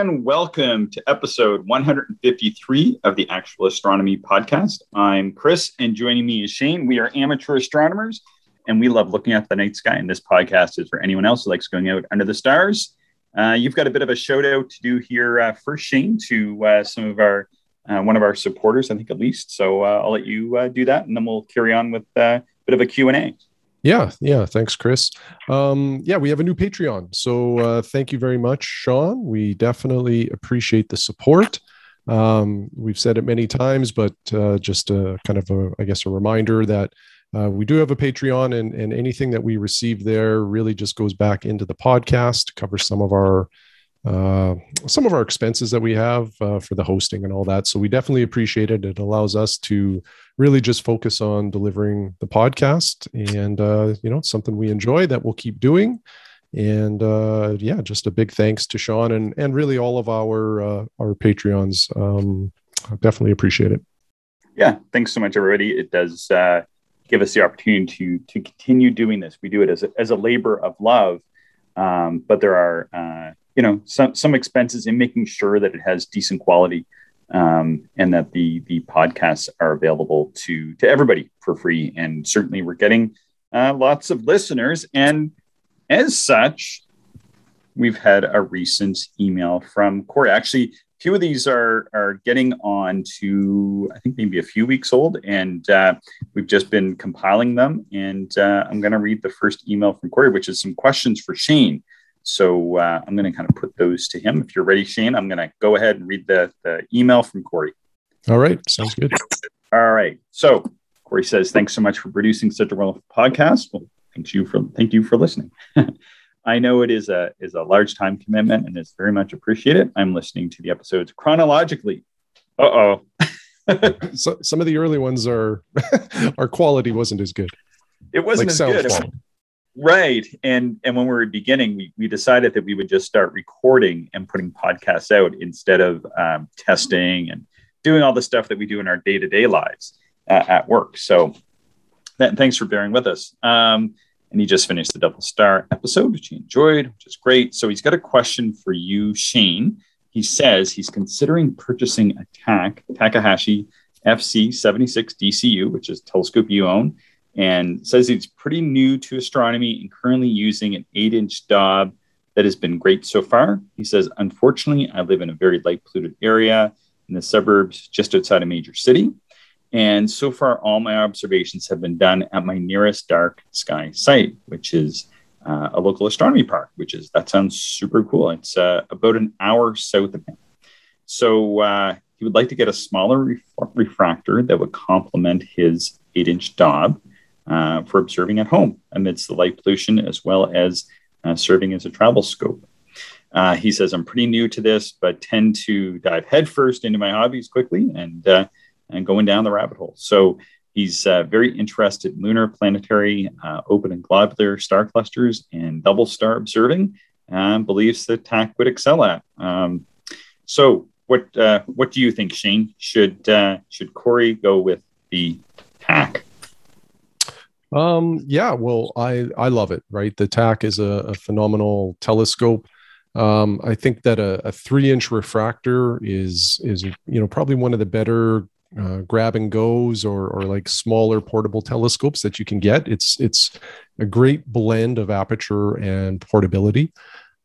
And welcome to episode 153 of the Actual Astronomy Podcast. I'm Chris, and joining me is Shane. We are amateur astronomers, and we love looking at the night sky. And this podcast is for anyone else who likes going out under the stars. Uh, you've got a bit of a shout out to do here uh, first, Shane, to uh, some of our uh, one of our supporters, I think at least. So uh, I'll let you uh, do that, and then we'll carry on with a bit of a Q and A. Yeah, yeah. Thanks, Chris. Um, yeah, we have a new Patreon. So uh, thank you very much, Sean. We definitely appreciate the support. Um, we've said it many times, but uh, just a kind of a, I guess, a reminder that uh, we do have a Patreon, and and anything that we receive there really just goes back into the podcast, covers some of our uh, some of our expenses that we have uh, for the hosting and all that. So we definitely appreciate it. It allows us to really just focus on delivering the podcast, and uh, you know, something we enjoy that we'll keep doing. And uh, yeah, just a big thanks to Sean and and really all of our uh, our Patreons. Um, definitely appreciate it. Yeah, thanks so much, everybody. It does uh, give us the opportunity to to continue doing this. We do it as a, as a labor of love, um, but there are uh, you know some some expenses in making sure that it has decent quality um, and that the the podcasts are available to to everybody for free. And certainly, we're getting uh, lots of listeners, and as such, we've had a recent email from Corey. Actually, two of these are are getting on to I think maybe a few weeks old, and uh, we've just been compiling them. And uh, I'm going to read the first email from Corey, which is some questions for Shane. So uh, I'm going to kind of put those to him. If you're ready, Shane, I'm going to go ahead and read the, the email from Corey. All right. Sounds good. All right. So Corey says, thanks so much for producing such a wonderful podcast. Well, thank you for thank you for listening. I know it is a is a large time commitment and it's very much appreciated. I'm listening to the episodes chronologically. Uh oh. so, some of the early ones are our quality wasn't as good. It wasn't like as good. Right. And and when we were beginning, we, we decided that we would just start recording and putting podcasts out instead of um, testing and doing all the stuff that we do in our day-to-day lives uh, at work. So that, thanks for bearing with us. Um, and he just finished the double star episode, which he enjoyed, which is great. So he's got a question for you, Shane. He says he's considering purchasing a Tak, Takahashi FC76 DCU, which is telescope you own, and says he's pretty new to astronomy and currently using an eight inch Dob that has been great so far. He says, Unfortunately, I live in a very light polluted area in the suburbs just outside a major city. And so far, all my observations have been done at my nearest dark sky site, which is uh, a local astronomy park, which is that sounds super cool. It's uh, about an hour south of him. So uh, he would like to get a smaller ref- refractor that would complement his eight inch Dob uh, for observing at home amidst the light pollution, as well as uh, serving as a travel scope. Uh, he says, I'm pretty new to this, but tend to dive headfirst into my hobbies quickly and, and going down the rabbit hole. So he's uh, very interested in lunar, planetary, uh, open and globular star clusters and double star observing, and believes that Tak would excel at. Um, so, what what do you think, Shane? Should should Corey go with the Tak? Um, yeah, well, I I love it. Right, the Tak is a, a phenomenal telescope. Um, I think that a, a three inch refractor is is you know probably one of the better uh, grab and goes or or like smaller portable telescopes that you can get. It's it's a great blend of aperture and portability.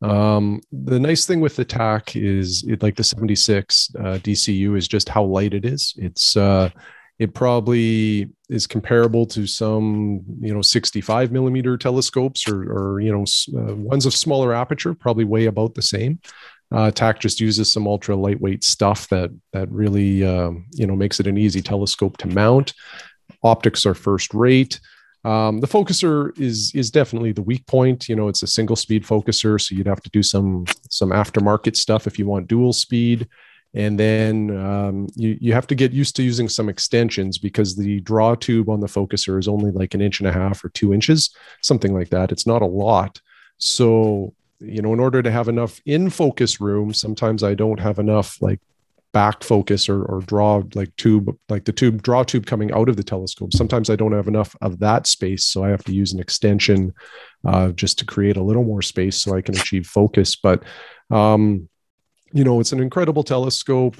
Um, the nice thing with the Tak is it, like the 76 uh, DCU is just how light it is. It's uh, it probably is comparable to some you know 65 millimeter telescopes or, or you know uh, ones of smaller aperture probably weigh about the same uh, tak just uses some ultra lightweight stuff that that really um, you know makes it an easy telescope to mount. Optics are first rate. Um, the focuser is is definitely the weak point. You know it's a single speed focuser so you'd have to do some some aftermarket stuff if you want dual speed. And then um, you, you have to get used to using some extensions because the draw tube on the focuser is only like an inch and a half or two inches something like that. It's not a lot. So you know in order to have enough in focus room sometimes i don't have enough like back focus or, or draw like tube like the tube draw tube coming out of the telescope sometimes i don't have enough of that space so i have to use an extension uh, just to create a little more space so i can achieve focus but um, you know, it's an incredible telescope.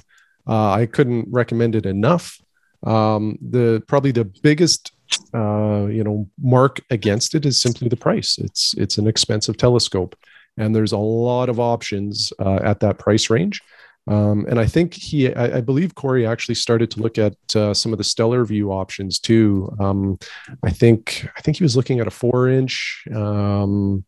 Uh, I couldn't recommend it enough. Um, the probably the biggest uh, you know mark against it is simply the price. It's it's an expensive telescope, and there's a lot of options uh, at that price range. Um, and I think he, I, I, believe Corey actually started to look at uh, some of the Stellarvue options too. Um, I think, I think he was looking at a four inch, um,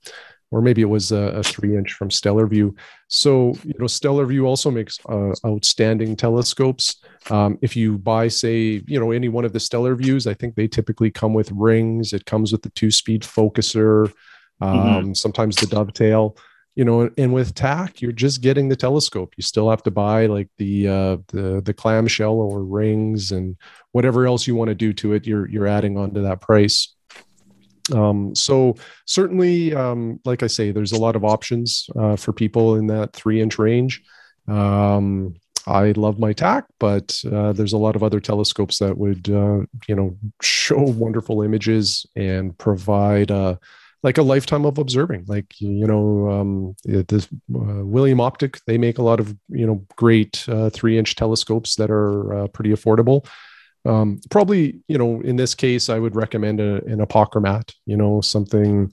or maybe it was a, a, three inch from Stellarvue. So, you know, Stellarvue also makes uh, outstanding telescopes. Um, if you buy, say, you know, any one of the Stellarvues, I think they typically come with rings. It comes with the two speed focuser, mm-hmm. Um, sometimes the dovetail you know and with tak you're just getting the telescope. You still have to buy like the uh the the clamshell or rings and whatever else you want to do to it you're you're adding on to that price. Um so certainly um like i say there's a lot of options uh, for people in that three inch range. Um I love my tak, but uh, there's a lot of other telescopes that would, uh, you know, show wonderful images and provide uh, like a lifetime of observing. Like you know, um, this uh, William Optic they make a lot of you know great uh, three inch telescopes that are uh, pretty affordable. Um, probably you know in this case I would recommend a, an apochromat. You know something.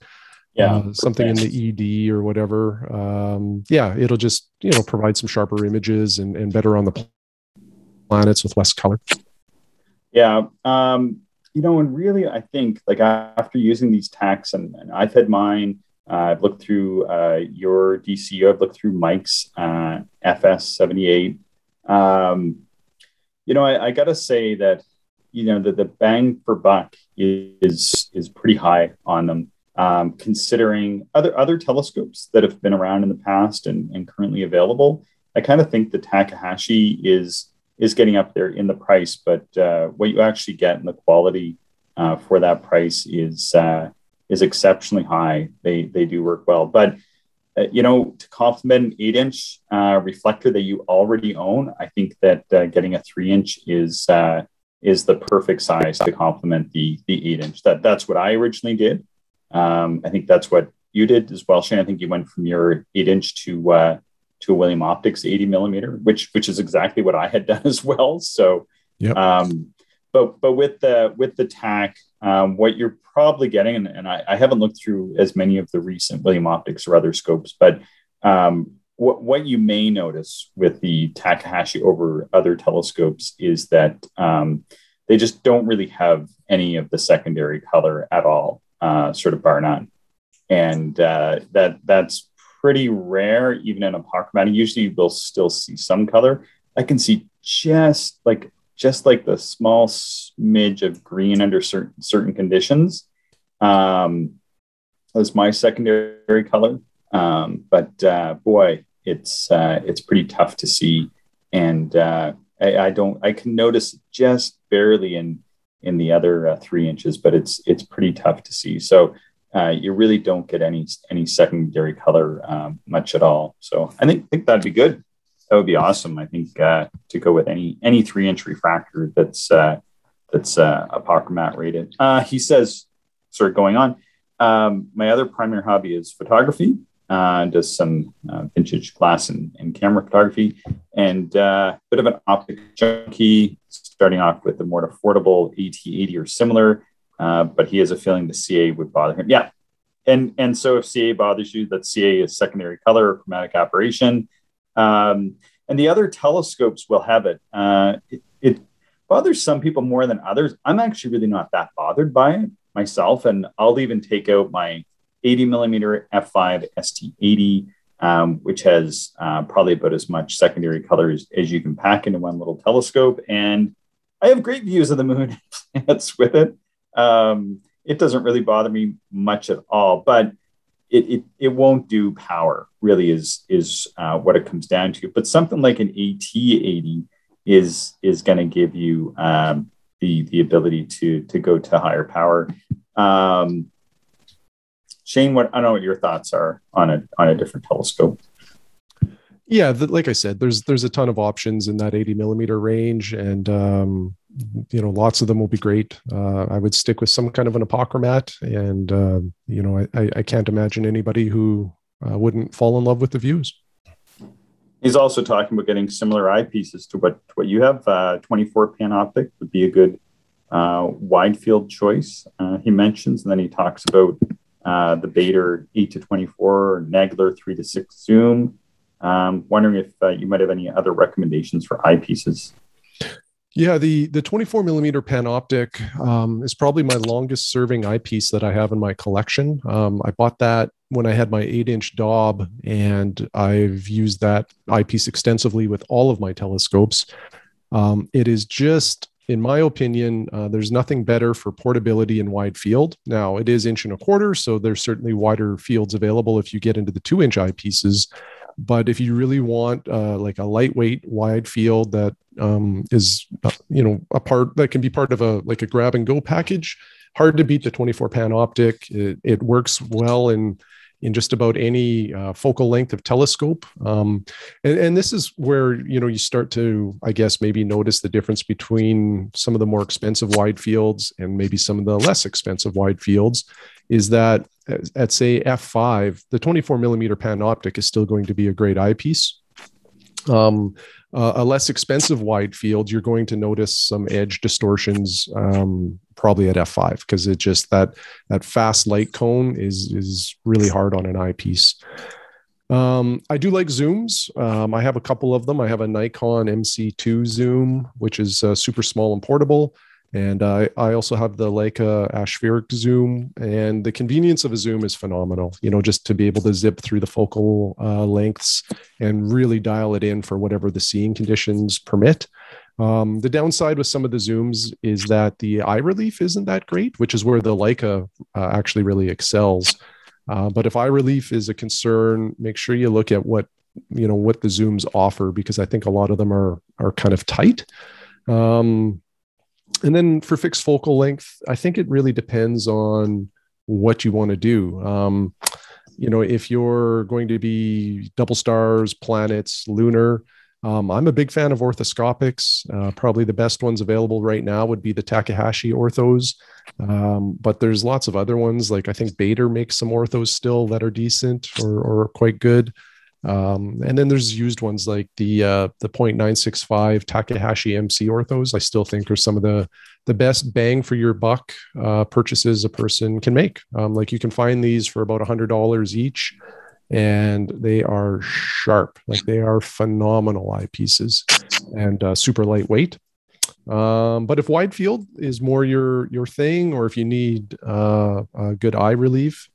Yeah, uh, something in the ED or whatever. Um, yeah, it'll just you know provide some sharper images and, and better on the planets with less color. Yeah, um, you know, and really, I think like after using these taks, and, and I've had mine. Uh, I've looked through uh, your DCU. I've looked through Mike's uh, FS78. Um, you know, I, I got to say that you know the, the bang for buck is is pretty high on them, um, considering other other telescopes that have been around in the past and, and currently available. I kind of think the Takahashi is is getting up there in the price, but uh, what you actually get in the quality uh, for that price is uh, is exceptionally high. They they do work well, but uh, you know to complement an eight inch uh, reflector that you already own, I think that uh, getting a three inch is is the perfect size to complement the the eight inch. That that's what I originally did. Um, I think that's what you did as well, Shane. I think you went from your eight inch to to a William Optics 80 millimeter, which which is exactly what I had done as well. So, yep. um, but but with the with the tak, um, what you're probably getting, and, and I, I, haven't looked through as many of the recent William Optics or other scopes, but um, what what you may notice with the Takahashi over other telescopes is that um, they just don't really have any of the secondary color at all, uh, sort of bar none, and uh, that that's pretty rare, even in apochromatic. Usually we'll still see some color. I can see just like just like the small smidge of green under certain certain conditions. Um, that's my secondary color. Um, but uh, boy, it's uh, it's pretty tough to see, and uh, I, I, don't I can notice just barely in in the other uh, three inches, but it's it's pretty tough to see. So uh, you really don't get any any secondary color um, much at all. So I think think that'd be good. That would be awesome. I think uh, to go with any any three inch refractor that's uh, that's uh, apochromat rated. Uh, he says, sort of going on. Um, my other primary hobby is photography. Uh, does some uh, vintage glass and, and, camera photography, and a bit of an optic junkie. Starting off with the more affordable AT80 or similar, uh, but he has a feeling the CA would bother him. Yeah. And, and so if CA bothers you, that CA is secondary color or chromatic aberration. Um, and the other telescopes will have it. Uh, it. It bothers some people more than others. I'm actually really not that bothered by it myself. And I'll even take out my 80 millimeter f5 ST80, um, which has uh, probably about as much secondary colors as you can pack into one little telescope. And I have great views of the moon and planets with it um, it doesn't really bother me much at all. But it, it, it won't do power really is is uh, what it comes down to. But something like an AT80 is is going to give you um, the the ability to to go to higher power. Um, Shane, what I don't know what your thoughts are on a on a different telescope yeah the, like i said there's there's a ton of options in that 80 millimeter range and um, you know lots of them will be great uh, i would stick with some kind of an apochromat and uh, you know I, I can't imagine anybody who uh, wouldn't fall in love with the views He's also talking about getting similar eyepieces to what, what you have. Uh, 24 panoptic would be a good uh, wide field choice, uh, he mentions. And then he talks about the Baader 8 to 24, Nagler 3 to 6 zoom. Um, wondering if uh, you might have any other recommendations for eyepieces. Yeah, the the 24 millimeter panoptic um, is probably my longest serving eyepiece that I have in my collection. Um, I bought that when I had my eight inch Dob, and I've used that eyepiece extensively with all of my telescopes. Um, it is just, in my opinion, uh, there's nothing better for portability and wide field. Now, it is inch and a quarter, so there's certainly wider fields available if you get into the two inch eyepieces. But if you really want uh, like a lightweight wide field that um, is, uh, you know, a part that can be part of a like a grab and go package, hard to beat the 24 panoptic. It, it works well in in just about any uh, focal length of telescope. Um, and, and, this is where you know you start to, I guess, maybe notice the difference between some of the more expensive wide fields and maybe some of the less expensive wide fields. Is that at, at say f5, the 24 millimeter panoptic is still going to be a great eyepiece. Um, uh, a less expensive wide field, you're going to notice some edge distortions, um, probably at f5, because it just that that fast light cone is is really hard on an eyepiece. Um, I do like zooms. Um, I have a couple of them. I have a Nikon MC2 zoom, which is uh, super small and portable. And uh, I also have the Leica aspheric zoom, and the convenience of a zoom is phenomenal. You know, just to be able to zip through the focal uh, lengths and really dial it in for whatever the seeing conditions permit. Um, the downside with some of the zooms is that the eye relief isn't that great, which is where the Leica uh, actually really excels. Uh, but if eye relief is a concern, make sure you look at what you know what the zooms offer because I think a lot of them are are kind of tight. Um, and then for fixed focal length, I think it really depends on what you want to do. Um, you know, if you're going to be double stars, planets, lunar, um, I'm a big fan of orthoscopics. Uh, probably the best ones available right now would be the Takahashi orthos, um, but there's lots of other ones. Like I think Baader makes some orthos still that are decent or, or quite good. Um, and then there's used ones like the uh, the 0.965 Takahashi MC orthos. I still think are some of the the best bang for your buck uh, purchases a person can make. Um, like you can find these for about hundred dollars each, and they are sharp. Like they are phenomenal eyepieces and uh, super lightweight. Um, but if wide field is more your your thing, or if you need uh, a good eye relief,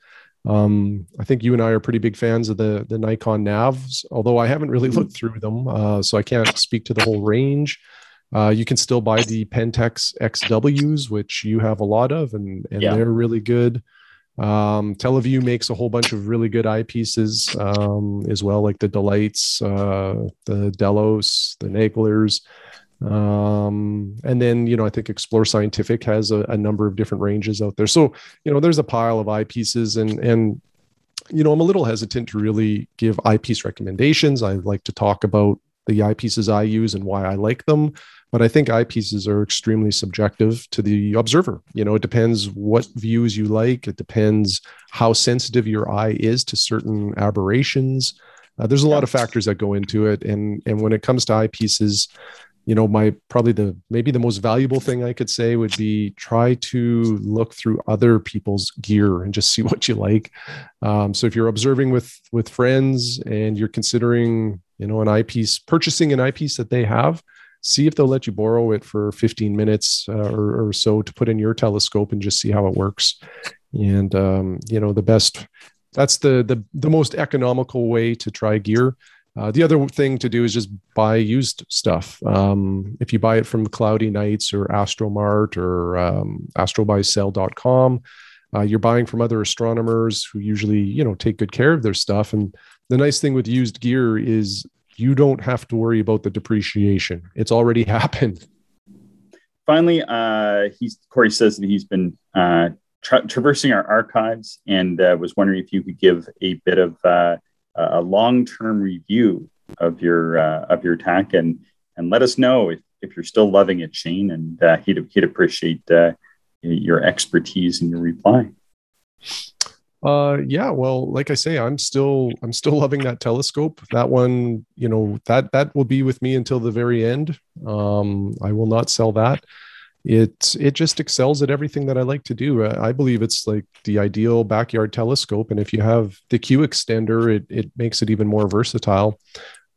um, I think you and I are pretty big fans of the the Nikon Navs, although I haven't really looked through them, uh, so I can't speak to the whole range. Uh, you can still buy the Pentax XWs, which you have a lot of, and and yeah. they're really good. Um, Televue makes a whole bunch of really good eyepieces um, as well, like the DeLites, uh, the Delos, the Naglers. Um, and then, you know, I think Explore Scientific has a, a, number of different ranges out there. So, you know, there's a pile of eyepieces and, and, you know, I'm a little hesitant to really give eyepiece recommendations. I like to talk about the eyepieces I use and why I like them. But I think eyepieces are extremely subjective to the observer. You know, it depends what views you like. It depends how sensitive your eye is to certain aberrations. Uh, there's a lot of factors that go into it, and and when it comes to eyepieces, you know my probably the maybe the most valuable thing i could say would be try to look through other people's gear and just see what you like. Um, so if you're observing with with friends and you're considering you know an eyepiece purchasing an eyepiece that they have see if they'll let you borrow it for 15 minutes uh, or, or, so to put in your telescope and just see how it works. And um, you know the best that's the the the most economical way to try gear uh, the other thing to do is just buy used stuff. Um, if you buy it from Cloudy Nights or Astromart or um, astrobuysell.com, uh, you're buying from other astronomers who usually, you know, take good care of their stuff. And the nice thing with used gear is you don't have to worry about the depreciation. It's already happened. Finally, uh, he's Corey says that he's been uh, tra- traversing our archives and uh, was wondering if you could give a bit of uh, a long-term review of your uh, of your Tak and and let us know if, if you're still loving it, Shane. And uh, he'd he'd appreciate uh, your expertise and your reply. Uh, yeah. Well, like I say, I'm still I'm still loving that telescope. That one, you know, that that will be with me until the very end. Um, I will not sell that. It it just excels at everything that I like to do. I believe it's like the ideal backyard telescope, and if you have the Q extender, it it makes it even more versatile.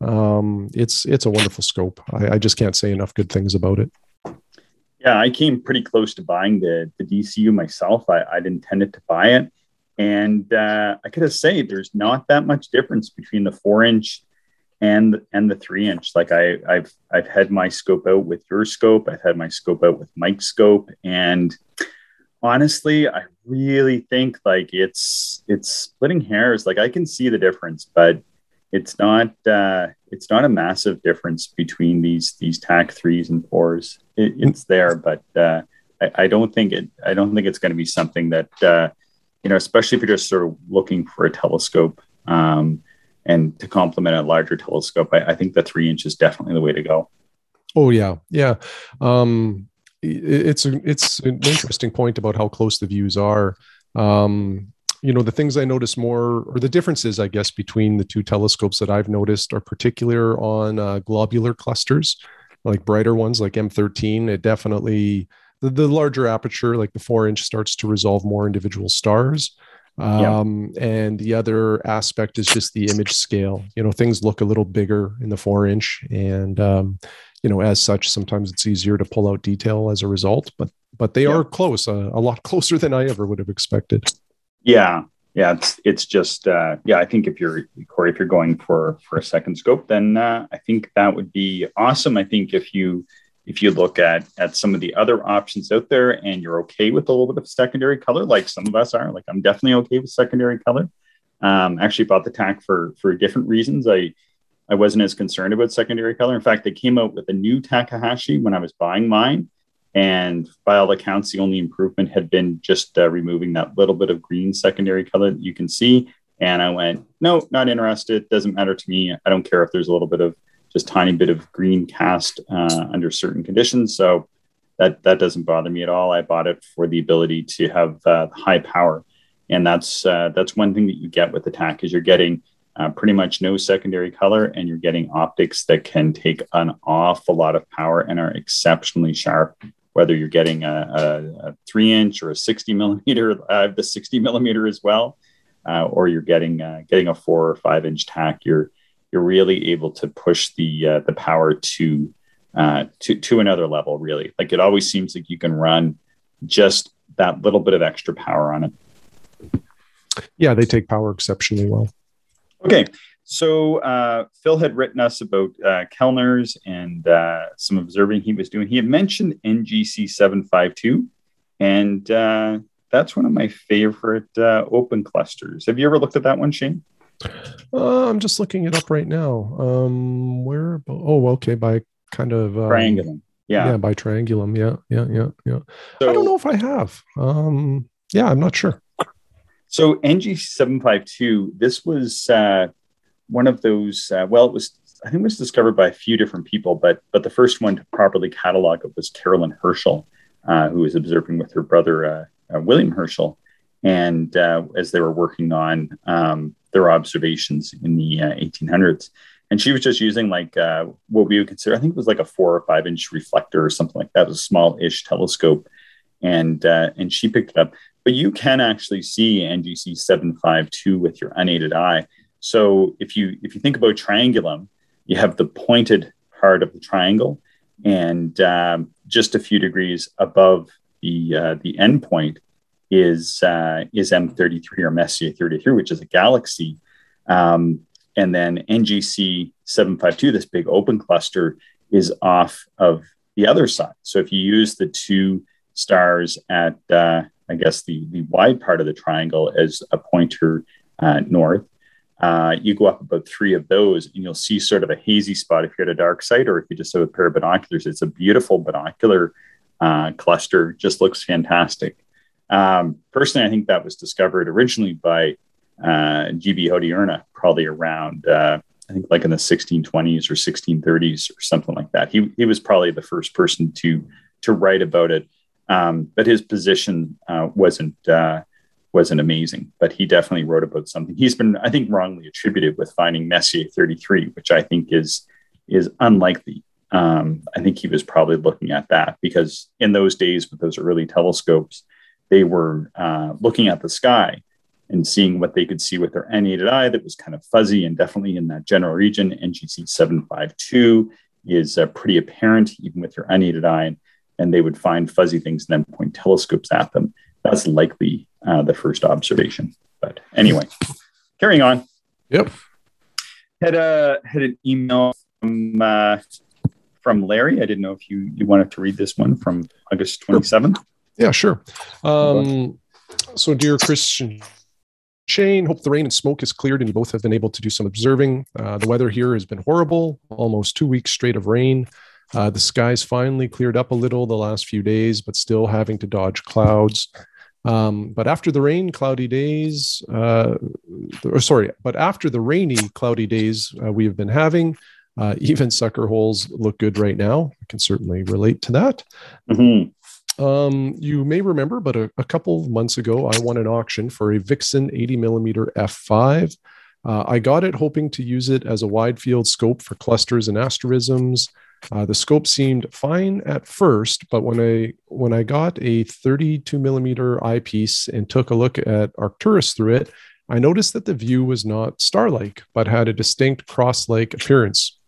Um, it's it's a wonderful scope. I, I just can't say enough good things about it. Yeah, I came pretty close to buying the the DCU myself. I, I'd intended to buy it and uh, I gotta say, there's not that much difference between the four inch and and the three inch. Like I, I've I've had my scope out with your scope. I've had my scope out with Mike's scope, and honestly, I really think like it's it's splitting hairs. Like I can see the difference, but it's not uh, it's not a massive difference between these these Tak threes and fours. It, it's there, but uh, I, don't think it I don't think it's going to be something that uh, you know, especially if you're just sort of looking for a telescope um, and to complement a larger telescope, I, I, think the three inch is definitely the way to go. Oh yeah, yeah. Um, it's a, it's an interesting point about how close the views are. Um, you know, the things I notice more, or the differences, I guess, between the two telescopes that I've noticed are particular on uh, globular clusters, like brighter ones like M13. It definitely the, the larger aperture, like the four inch, starts to resolve more individual stars. Um, yeah. And the other aspect is just the image scale. You know, things look a little bigger in the four inch, and um, you know, as such, sometimes it's easier to pull out detail as a result. But but they yeah. are close, uh, a lot closer than I ever would have expected. Yeah, yeah, it's it's just uh, yeah. I think if you're Corey, if you're going for for a second scope, then uh, I think that would be awesome. I think if you if you look at at some of the other options out there and you're okay with a little bit of secondary color like some of us are like i'm definitely okay with secondary color. Um, actually bought the tak for for different reasons. I i wasn't as concerned about secondary color. In fact they came out with a new takahashi when i was buying mine and by all accounts the only improvement had been just uh, removing that little bit of green secondary color that you can see. And i went no not interested. Doesn't matter to me. I don't care if there's a little bit of just tiny bit of green cast uh, under certain conditions. So that that doesn't bother me at all. I bought it for the ability to have uh, high power, and that's uh, that's one thing that you get with the Tak is you're getting uh, pretty much no secondary color, and you're getting optics that can take an awful lot of power and are exceptionally sharp. Whether you're getting a, a, a three inch or a 60 millimeter, I have the 60 millimeter as well, uh, or you're getting uh, getting a four or five inch tak, you're you're really able to push the uh, the power to uh, to to another level. Really, like it always seems like you can run just that little bit of extra power on it. Yeah, they take power exceptionally well. Okay, so uh, Phil had written us about uh, Kellner's and uh, some observing he was doing. He had mentioned NGC seven five two, and uh, that's one of my favorite uh, open clusters. Have you ever looked at that one, Shane? Uh, I'm just looking it up right now. Um, where? Oh, okay. By kind of um, triangulum. Yeah. Yeah. By triangulum. Yeah. Yeah. Yeah. Yeah. So, I don't know if I have. Um, yeah, I'm not sure. So NG seven five two. This was uh, one of those. Uh, well, it was. I think it was discovered by a few different people, but but the first one to properly catalog it was Caroline Herschel, uh, who was observing with her brother uh, uh, William Herschel, and uh, as they were working on um, their observations in the uh, 1800s. And she was just using like uh, what we would consider, I think it was like a four or five inch reflector or something like that, a small ish telescope. And, uh, and she picked it up. But you can actually see NGC 752 with your unaided eye. So if you if you think about triangulum, you have the pointed part of the triangle, and um, just a few degrees above the uh, the end point is uh, is M33 or Messier 33, which is a galaxy. Um, and then NGC 752, this big open cluster, is off of the other side. So if you use the two stars at, uh, I guess, the, the wide part of the triangle as a pointer uh, north, uh, you go up about three of those and you'll see sort of a hazy spot if you're at a dark site or if you just have a pair of binoculars. It's a beautiful binocular uh, cluster, just looks fantastic. Um, personally, I think that was discovered originally by uh, G.B. Hodierna, probably around, uh, I think like in the 1620s or 1630s or something like that. He, he was probably the first person to, to write about it. Um, but his position uh, wasn't, uh, wasn't amazing, but he definitely wrote about something. He's been, I think, wrongly attributed with finding Messier 33, which I think is is unlikely. Um, I think he was probably looking at that because in those days with those early telescopes, they were uh, looking at the sky and seeing what they could see with their unaided eye that was kind of fuzzy and definitely in that general region. NGC 752 is uh, pretty apparent even with your unaided eye, and they would find fuzzy things and then point telescopes at them. That's likely uh, the first observation. But anyway, carrying on. Yep. Had a had an email from uh, from Larry. I didn't know if you you wanted to read this one from August twenty seventh. Yeah, sure. Um, so, dear Chris and Shane, hope the rain and smoke is cleared and you both have been able to do some observing. Uh, the weather here has been horrible, almost two weeks straight of rain. Uh, the skies finally cleared up a little the last few days, but still having to dodge clouds. Um, but after the rain, cloudy days, uh, or sorry, but after the rainy, cloudy days uh, we have been having, uh, even sucker holes look good right now. I can certainly relate to that. Mm-hmm. Um, you may remember, but a, a, couple of months ago, I won an auction for a Vixen 80 millimeter f5. Uh, I got it hoping to use it as a wide field scope for clusters and asterisms. Uh, the scope seemed fine at first, but when I when I got a 32 millimeter eyepiece and took a look at Arcturus through it, I noticed that the view was not star-like, but had a distinct cross-like appearance.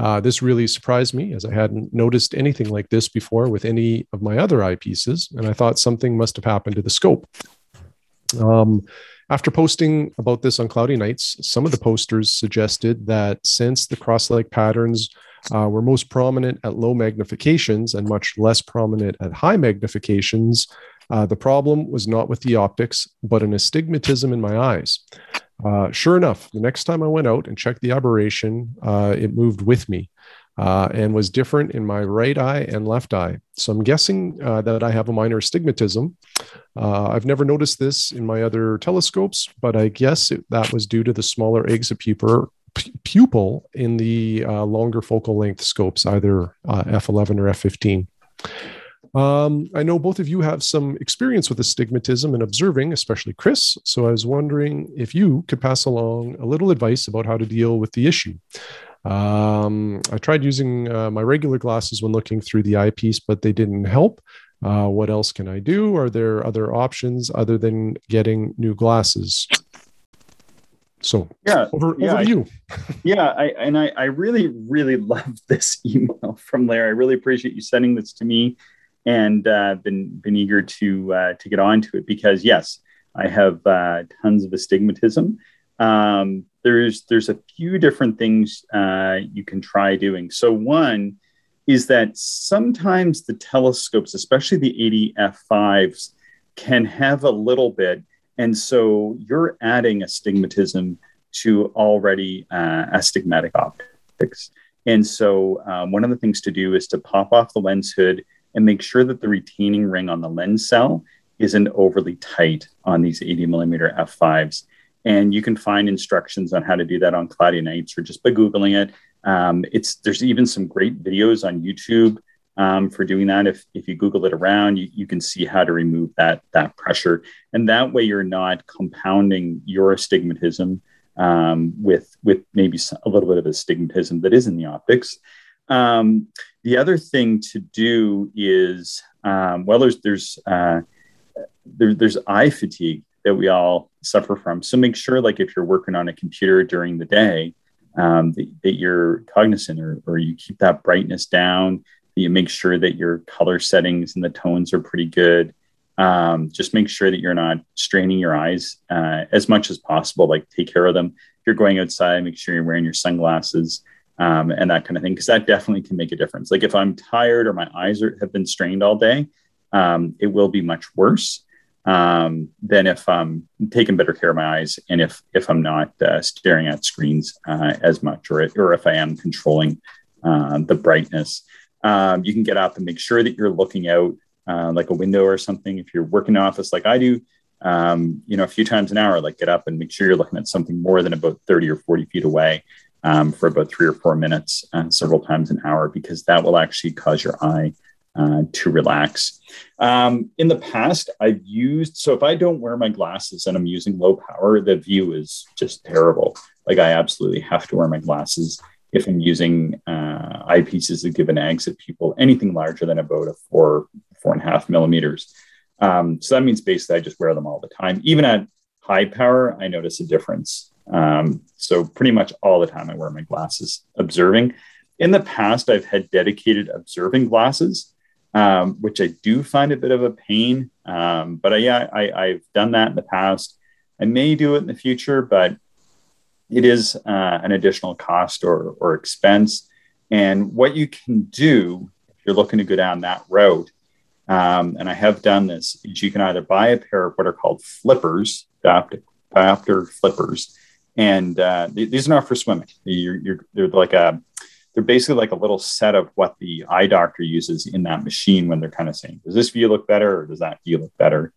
Uh, this really surprised me as I hadn't noticed anything like this before with any of my other eyepieces, and I thought something must have happened to the scope. Um, after posting about this on cloudy nights, some of the posters suggested that since the cross-like patterns uh, were most prominent at low magnifications and much less prominent at high magnifications, uh, the problem was not with the optics, but an astigmatism in my eyes. Uh, sure enough, the next time I went out and checked the aberration, uh, it moved with me uh, and was different in my right eye and left eye. So I'm guessing uh, that I have a minor astigmatism. Uh, I've never noticed this in my other telescopes, but I guess it, that was due to the smaller exit pupil, pupil in the longer focal length scopes, either f11 or f15. Um, I know both of you have some experience with astigmatism and observing, especially Chris. So I was wondering if you could pass along a little advice about how to deal with the issue. Um, I tried using uh, my regular glasses when looking through the eyepiece, but they didn't help. Uh, what else can I do? Are there other options other than getting new glasses? So yeah, over, yeah, over to you. yeah, I, and I, I really, really love this email from Larry. I really appreciate you sending this to me and uh, been been eager to uh, to get onto it because yes, I have uh, tons of astigmatism. Um, there's there's a few different things uh, you can try doing. So one is that sometimes the telescopes, especially the 80 f5s, can have a little bit, and so you're adding astigmatism to already uh, astigmatic optics. And so um, one of the things to do is to pop off the lens hood and make sure that the retaining ring on the lens cell isn't overly tight on these 80 millimeter f5s. And you can find instructions on how to do that on cloudy nights or just by Googling it. Um, it's there's even some great videos on YouTube um, for doing that. If, if you Google it around, you, you can see how to remove that, that pressure. And that way you're not compounding your astigmatism um, with, with maybe a little bit of astigmatism that is in the optics. Um, the other thing to do is, um, well, there's there's uh, there, there's eye fatigue that we all suffer from. So make sure, like, if you're working on a computer during the day, um, that, that, you're cognizant or, or you keep that brightness down. That you make sure that your color settings and the tones are pretty good. Um, just make sure that you're not straining your eyes uh, as much as possible. Like, take care of them. If you're going outside, make sure you're wearing your sunglasses um, and that kind of thing, because that definitely can make a difference. Like if I'm tired or my eyes are, have been strained all day, um, it will be much worse um, than if I'm taking better care of my eyes and if if I'm not uh, staring at screens uh, as much, or or if I am controlling uh, the brightness. Um, you can get up and make sure that you're looking out uh, like a window or something. If you're working in office like I do, um, you know, a few times an hour, like get up and make sure you're looking at something more than about 30 or 40 feet away um, for about three or four minutes, uh, several times an hour, because that will actually cause your eye uh, to relax. Um, in the past, I've used so if I don't wear my glasses and I'm using low power, the view is just terrible. Like I absolutely have to wear my glasses if I'm using uh, eyepieces that give an exit pupil anything larger than about a four four and a half millimeters. Um, so that means basically I just wear them all the time. Even at high power, I notice a difference. Um, so pretty much all the time I wear my glasses observing. In the past, I've had dedicated observing glasses, um, which I do find a bit of a pain. Um, but I, yeah, I, have done that in the past. I may do it in the future, but it is uh, an additional cost or, or expense. And what you can do if you're looking to go down that route, um, and I have done this, is you can either buy a pair of what are called flippers, diopter, diopter flippers, and uh, these are not for swimming. You're, you're, they're like a they're basically like a little set of what the eye doctor uses in that machine when they're kind of saying, does this view look better or does that view look better?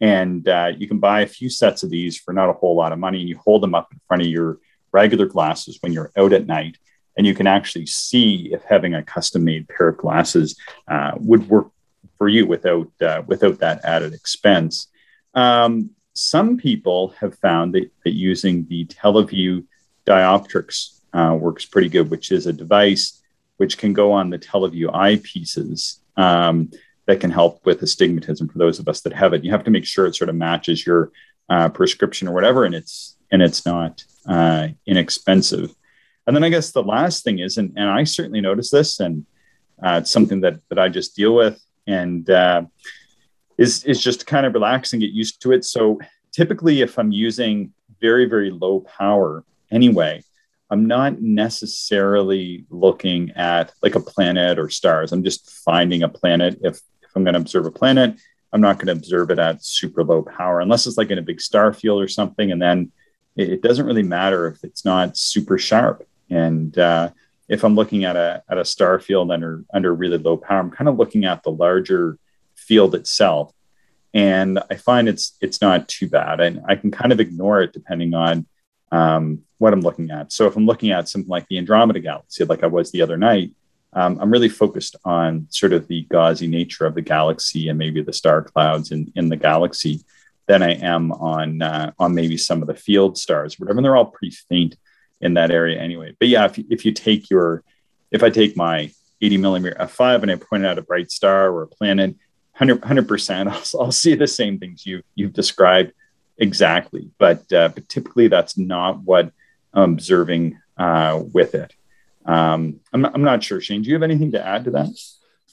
And uh, you can buy a few sets of these for not a whole lot of money, and you hold them up in front of your regular glasses when you're out at night, and you can actually see if having a custom-made pair of glasses uh, would work for you without uh, without that added expense. Um, some people have found that, that using the TeleVue Dioptrx uh, works pretty good, which is a device which can go on the TeleVue eyepieces um, that can help with astigmatism for those of us that have it. You have to make sure it sort of matches your uh, prescription or whatever, and it's and it's not uh, inexpensive. And then I guess the last thing is, and, and I certainly notice this, and uh, it's something that that I just deal with, and uh, is is just kind of relax and get used to it. So typically, if I'm using very very low power anyway, I'm not necessarily looking at like a planet or stars. I'm just finding a planet. If if I'm going to observe a planet, I'm not going to observe it at super low power unless it's like in a big star field or something. And then it, it doesn't really matter if it's not super sharp. And uh, if I'm looking at a at a star field under under really low power, I'm kind of looking at the larger field itself. And I find it's it's not too bad. And I can kind of ignore it depending on um, what I'm looking at. So if I'm looking at something like the Andromeda Galaxy, like I was the other night, um, I'm really focused on sort of the gauzy nature of the galaxy and maybe the star clouds in, in the galaxy than I am on uh, on maybe some of the field stars, whatever. And they're all pretty faint in that area anyway. But yeah, if you, if you take your, if I take my 80 millimeter f5 and I point out a bright star or a planet, 100 percent, I'll, I'll see the same things you you've described exactly. But uh, but typically that's not what I'm observing uh, with it. Um, I'm, not, I'm not sure, Shane. Do you have anything to add to that?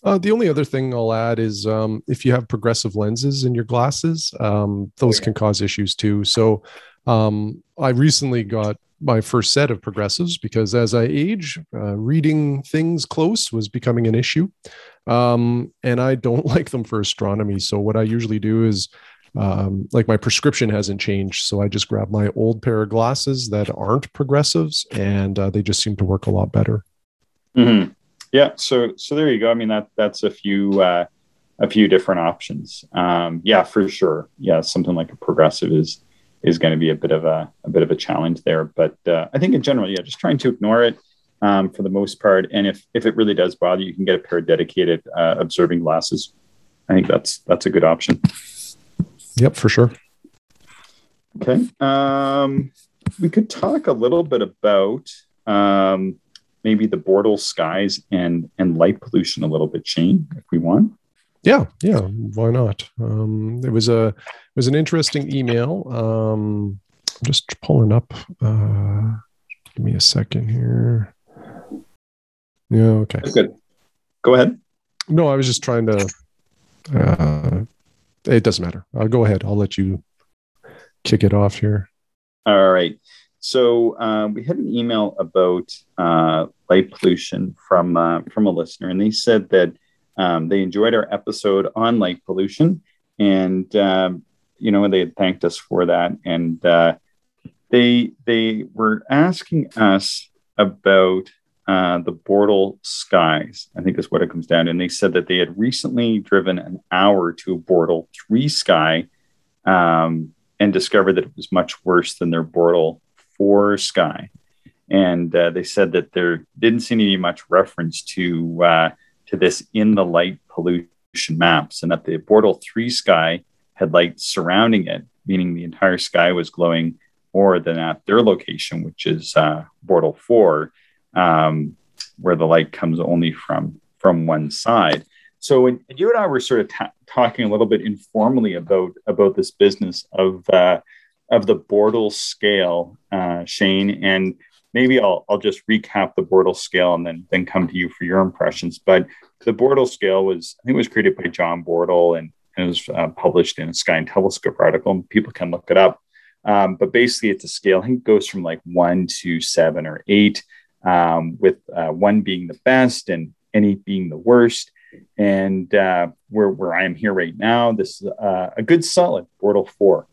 Uh, the only other thing I'll add is um, if you have progressive lenses in your glasses, um, those can cause issues too. So um, I recently got my first set of progressives because as I age, uh, reading things close was becoming an issue. Um, and I don't like them for astronomy. So what I usually do is um, like my prescription hasn't changed. So I just grab my old pair of glasses that aren't progressives and uh, they just seem to work a lot better. Mm-hmm. Yeah. So, so there you go. I mean, that that's a few, uh, a few different options. Um, yeah, for sure. Yeah. Something like a progressive is, is going to be a bit of a, a bit of a challenge there, but uh, I think in general, yeah, just trying to ignore it um, for the most part. And if, if it really does bother you, you can get a pair of dedicated uh, observing glasses. I think that's, that's a good option. Yep, for sure. Okay. Um, we could talk a little bit about um, maybe the Bortle skies and and light pollution a little bit, Shane, if we want. Yeah, yeah, why not? Um, it was a it was an interesting email. Um, I'm just pulling up. Uh, give me a second here. Yeah, okay. That's good. Go ahead. No, I was just trying to uh, it doesn't matter. I'll go ahead. I'll let you kick it off here. All right. So uh, we had an email about uh, light pollution from uh, from a listener, and they said that um, they enjoyed our episode on light pollution, and um, you know they had thanked us for that, and uh, they they were asking us about uh, the Bortle skies, I think is what it comes down to. And they said that they had recently driven an hour to a Bortle 3 sky um, and discovered that it was much worse than their Bortle 4 sky. And uh, they said that there didn't seem to be much reference to uh, to this in the light pollution maps, and that the Bortle 3 sky had light surrounding it, meaning the entire sky was glowing more than at their location, which is uh, Bortle 4, um, where the light comes only from, from one side. So when you and I were sort of ta- talking a little bit informally about, about this business of, uh, of the Bortle scale, uh, Shane, and maybe I'll, I'll just recap the Bortle scale and then, then come to you for your impressions. But the Bortle scale was, I think it was created by John Bortle and, and it was uh, published in a Sky and Telescope article, people can look it up. Um, but basically, it's a scale. I think it goes from like one to seven or eight, um, with uh, one being the best and any being the worst. And uh, where, where I am here right now, this is uh, a good solid Bortle 4.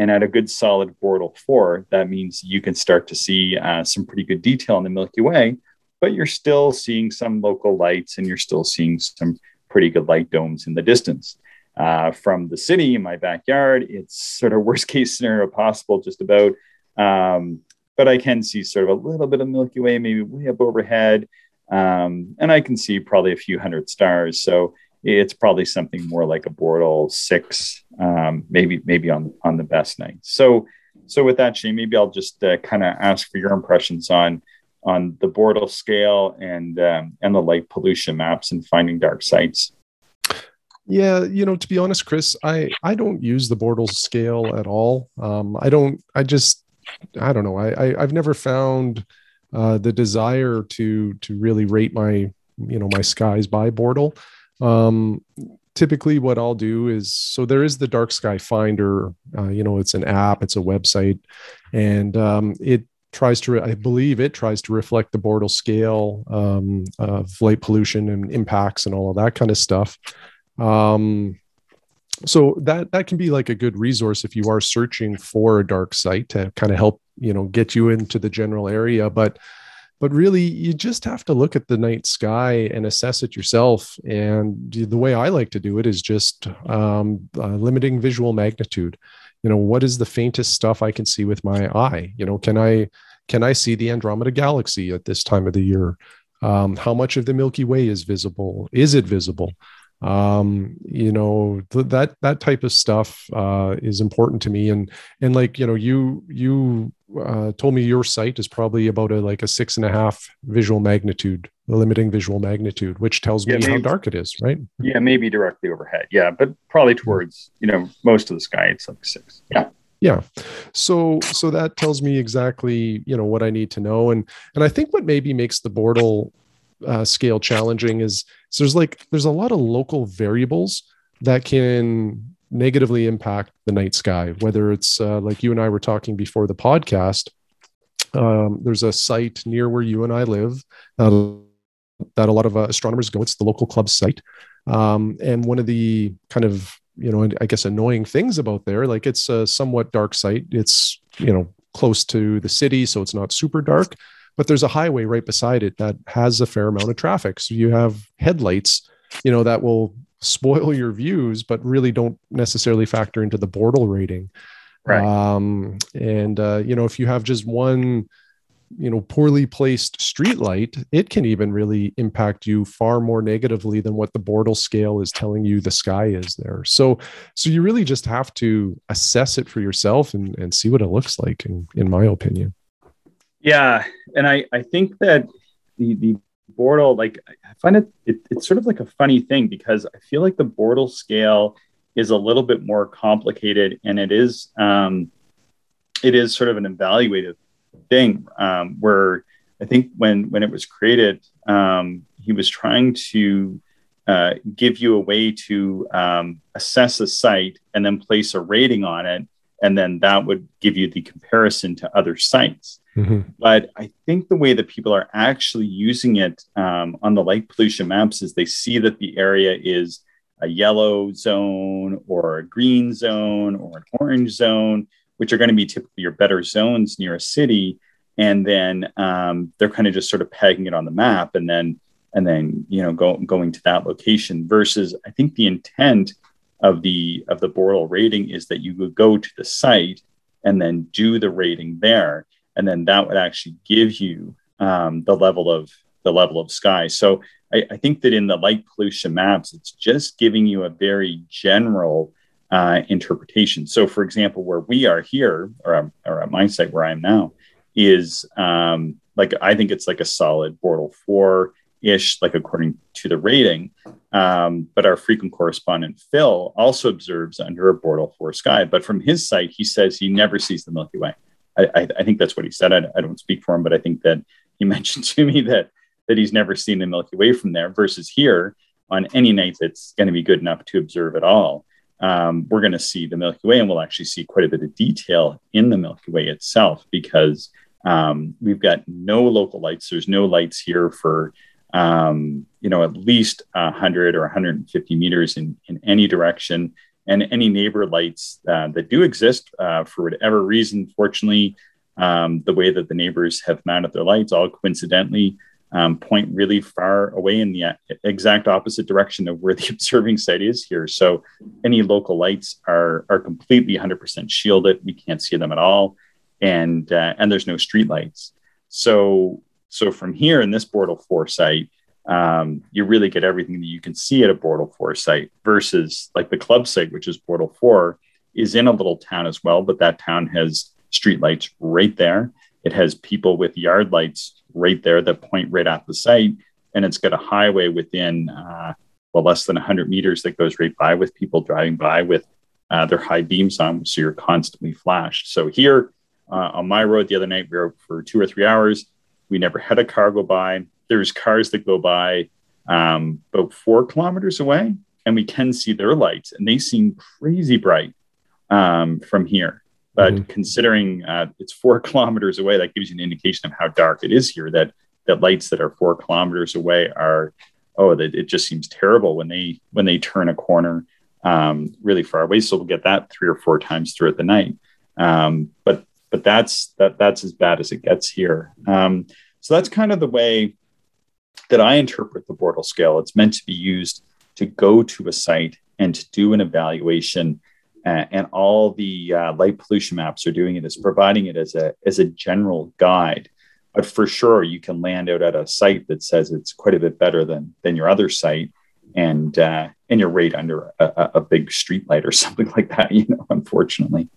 And at a good solid Bortle 4, that means you can start to see uh, some pretty good detail in the Milky Way, but you're still seeing some local lights and you're still seeing some pretty good light domes in the distance. Uh, from the city in my backyard, it's sort of worst case scenario possible, just about. Um, but I can see sort of a little bit of Milky Way, maybe way up overhead. Um, and I can see probably a few hundred stars. So it's probably something more like a Bortle six, um, maybe maybe on on the best night. So so with that, Shane, maybe I'll just uh, kind of ask for your impressions on on the Bortle scale and um, and the light pollution maps and finding dark sites. Yeah, you know, to be honest, Chris, I I don't use the Bortle scale at all. Um, I don't. I just I don't know. I, I have never found uh, the desire to to really rate my you know my skies by Bortle. Um, typically, what I'll do is so there is the Dark Sky Finder. Uh, you know, it's an app, it's a website, and um, it tries to i believe it tries to reflect the bortle scale um, of light pollution and impacts and all of that kind of stuff um, so that that can be like a good resource if you are searching for a dark site to kind of help you know get you into the general area but but really you just have to look at the night sky and assess it yourself. And the way i like to do it is just um, uh, limiting visual magnitude. You know what is the faintest stuff i can see with my eye? You know can i can i see the andromeda galaxy at this time of the year? Um, how much of the milky way is visible? Is it visible um you know th- that that type of stuff uh is important to me. And and like you know you you uh, told me your site is probably about a like a six and a half visual magnitude limiting visual magnitude which tells me maybe, how dark it is right? Yeah maybe directly overhead. Yeah but probably towards you know most of the sky it's like six. Yeah. Yeah. So so that tells me exactly you know what i need to know. And and i think what maybe makes the bortle uh, scale challenging is so there's like there's a lot of local variables that can negatively impact the night sky whether it's uh, like you and i were talking before the podcast um, there's a site near where you and i live uh, that a lot of uh, astronomers go. It's the local club site. Um, and one of the kind of you know i guess annoying things about there like it's a somewhat dark site. It's you know close to the city so it's not super dark but there's a highway right beside it that has a fair amount of traffic. So you have headlights, you know, that will spoil your views, but really don't necessarily factor into the Bortle rating. Right. Um, and uh, you know, if you have just one, you know, poorly placed street light, it can even really impact you far more negatively than what the Bortle scale is telling you the sky is there. So, so you really just have to assess it for yourself and, and see what it looks like, in, in my opinion. Yeah, and I I think that the the Bortle like I find it, it it's sort of like a funny thing because I feel like the Bortle scale is a little bit more complicated and it is um, it is sort of an evaluative thing um, where I think when when it was created um, he was trying to uh, give you a way to um, assess a site and then place a rating on it and then that would give you the comparison to other sites. Mm-hmm. But I think the way that people are actually using it um, on the light pollution maps is they see that the area is a yellow zone or a green zone or an orange zone, which are going to be typically your better zones near a city. And then um, they're kind of just sort of pegging it on the map and then and then you know go, going to that location versus I think the intent of the of the Bortle rating is that you would go to the site and then do the rating there, and then that would actually give you um, the level of the level of sky. So I, I, think that in the light pollution maps, it's just giving you a very general uh, interpretation. So, for example, where we are here, or, or at my site where I am now, is um, like I think it's like a solid Bortle four ish, like according to the rating. Um, but our frequent correspondent Phil also observes under a Bortle four sky. But from his site, he says he never sees the Milky Way. I, I, I think that's what he said. I, I, don't speak for him, but I think that he mentioned to me that that he's never seen the Milky Way from there. Versus here, on any night that's going to be good enough to observe at all, um, we're going to see the Milky Way, and we'll actually see quite a bit of detail in the Milky Way itself because um, we've got no local lights. There's no lights here for um, you know at least 100 or 150 meters in in any direction, and any neighbor lights uh, that do exist uh, for whatever reason. Fortunately, um, the way that the neighbors have mounted their lights, all coincidentally, um, point really far away in the exact opposite direction of where the observing site is here. So any local lights are are completely 100% shielded. We can't see them at all, and uh, and there's no street lights. So so from here in this Bortle site, um, you really get everything that you can see at a Bortle Four site versus like the club site, which is Bortle Four, is in a little town as well, but that town has street lights right there. It has people with yard lights right there that point right at the site. And it's got a highway within, uh, well, less than 100 meters that goes right by with people driving by with uh, their high beams on. So you're constantly flashed. So here uh, on my road the other night, we were for two or three hours. We never had a car go by. There's cars that go by um, about four kilometers away, and we can see their lights, and they seem crazy bright um, from here. But mm-hmm. considering uh, it's four kilometers away, that gives you an indication of how dark it is here. That that lights that are four kilometers away are oh, that it just seems terrible when they when they turn a corner um, really far away. So we'll get that three or four times throughout the night. Um, but but that's that that's as bad as it gets here. Um, so that's kind of the way that I interpret the Bortle scale. It's meant to be used to go to a site and to do an evaluation uh, and all the uh, light pollution maps are doing it is providing it as a as a general guide but for sure you can land out at a site that says it's quite a bit better than than your other site and uh, and you're right under a, a big street light or something like that you know unfortunately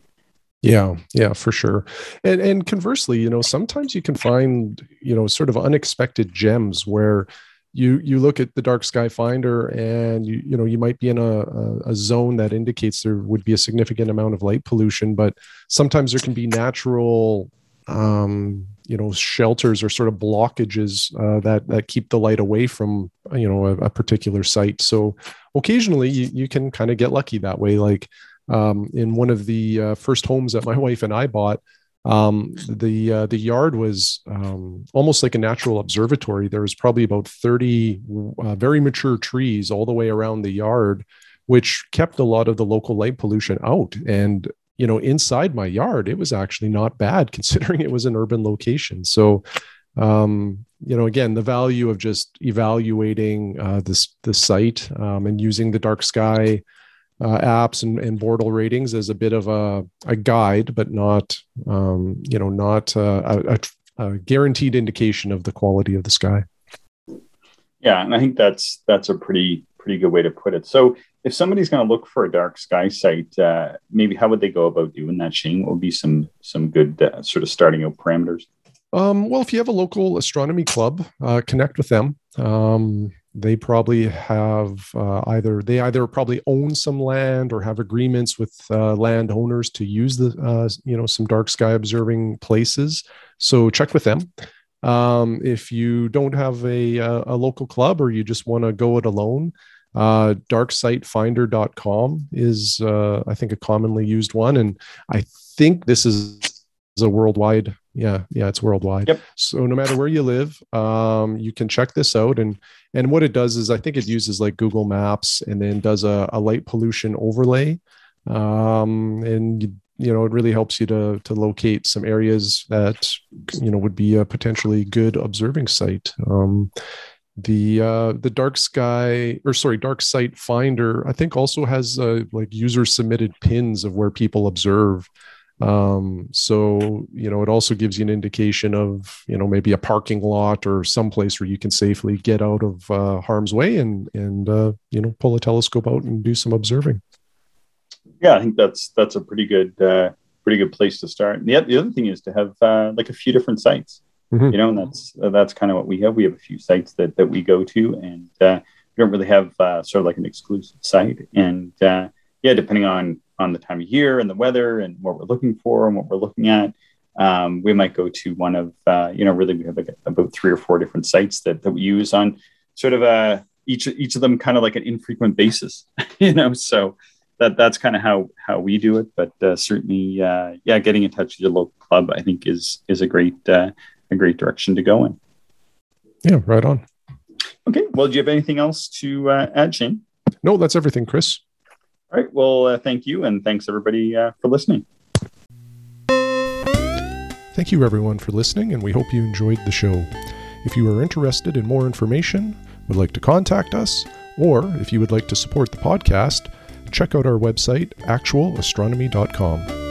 yeah yeah for sure. And and conversely you know sometimes you can find you know sort of unexpected gems where you you look at the dark sky finder and you you know you might be in a, a, zone that indicates there would be a significant amount of light pollution but sometimes there can be natural um, you know shelters or sort of blockages uh, that that keep the light away from you know a, a particular site. So occasionally you, you can kind of get lucky that way like um, in one of the uh, first homes that my wife and i bought um, the uh, the yard was um, almost like a natural observatory. There was probably about thirty uh, very mature trees all the way around the yard, which kept a lot of the local light pollution out. And you know, inside my yard, it was actually not bad considering it was an urban location. So, um, you know, again, the value of just evaluating uh, this the site um, and using the dark sky uh, apps and, and Bortle ratings as a bit of a, a guide, but not, um, you know, not a, a, a, guaranteed indication of the quality of the sky. Yeah, and I think that's that's a pretty pretty good way to put it. So, if somebody's going to look for a dark sky site, uh, maybe how would they go about doing that? Shane, what would be some some good uh, sort of starting out parameters? Um, well, if you have a local astronomy club, uh, connect with them. Um, they probably have uh, either they either probably own some land or have agreements with uh, landowners to use the uh, you know some dark sky observing places. So check with them. Um, if you don't have a, uh, a local club or you just want to go it alone uh, darksitefinder.com is uh, i think a commonly used one. And i think this is a worldwide yeah yeah it's worldwide. Yep. so no matter where you live um, you can check this out. And and what it does is i think it uses like google maps and then does a, a light pollution overlay. Um, and you, you know it really helps you to to locate some areas that you know would be a potentially good observing site. Um, the uh the dark sky or sorry dark site finder i think also has uh, like user submitted pins of where people observe Um, so, you know, it also gives you an indication of, you know, maybe a parking lot or someplace where you can safely get out of uh, harm's way and, and, uh, you know, pull a telescope out and do some observing. Yeah, I think that's, that's a pretty good, uh, pretty good place to start. And the, the other thing is to have uh, like a few different sites, mm-hmm. you know, and that's, that's kind of what we have. We have a few sites that, that we go to and uh, we don't really have uh, sort of like an exclusive site. And uh, yeah, depending on on the time of year and the weather and what we're looking for and what we're looking at. Um, we might go to one of, uh, you know, really we have like about three or four different sites that, that we use on sort of a, each, each of them kind of like an infrequent basis, you know, so that that's kind of how, how we do it. But uh, certainly, uh, yeah, getting in touch with your local club, I think is, is a great, uh, a great direction to go in. Yeah, right on. Okay. Well, do you have anything else to uh, add, Shane? No, that's everything, Chris. All right. Well, uh, thank you. And thanks everybody uh, for listening. Thank you, everyone, for listening, and we hope you enjoyed the show. If you are interested in more information, would like to contact us, or if you would like to support the podcast, check out our website, actualastronomy.com.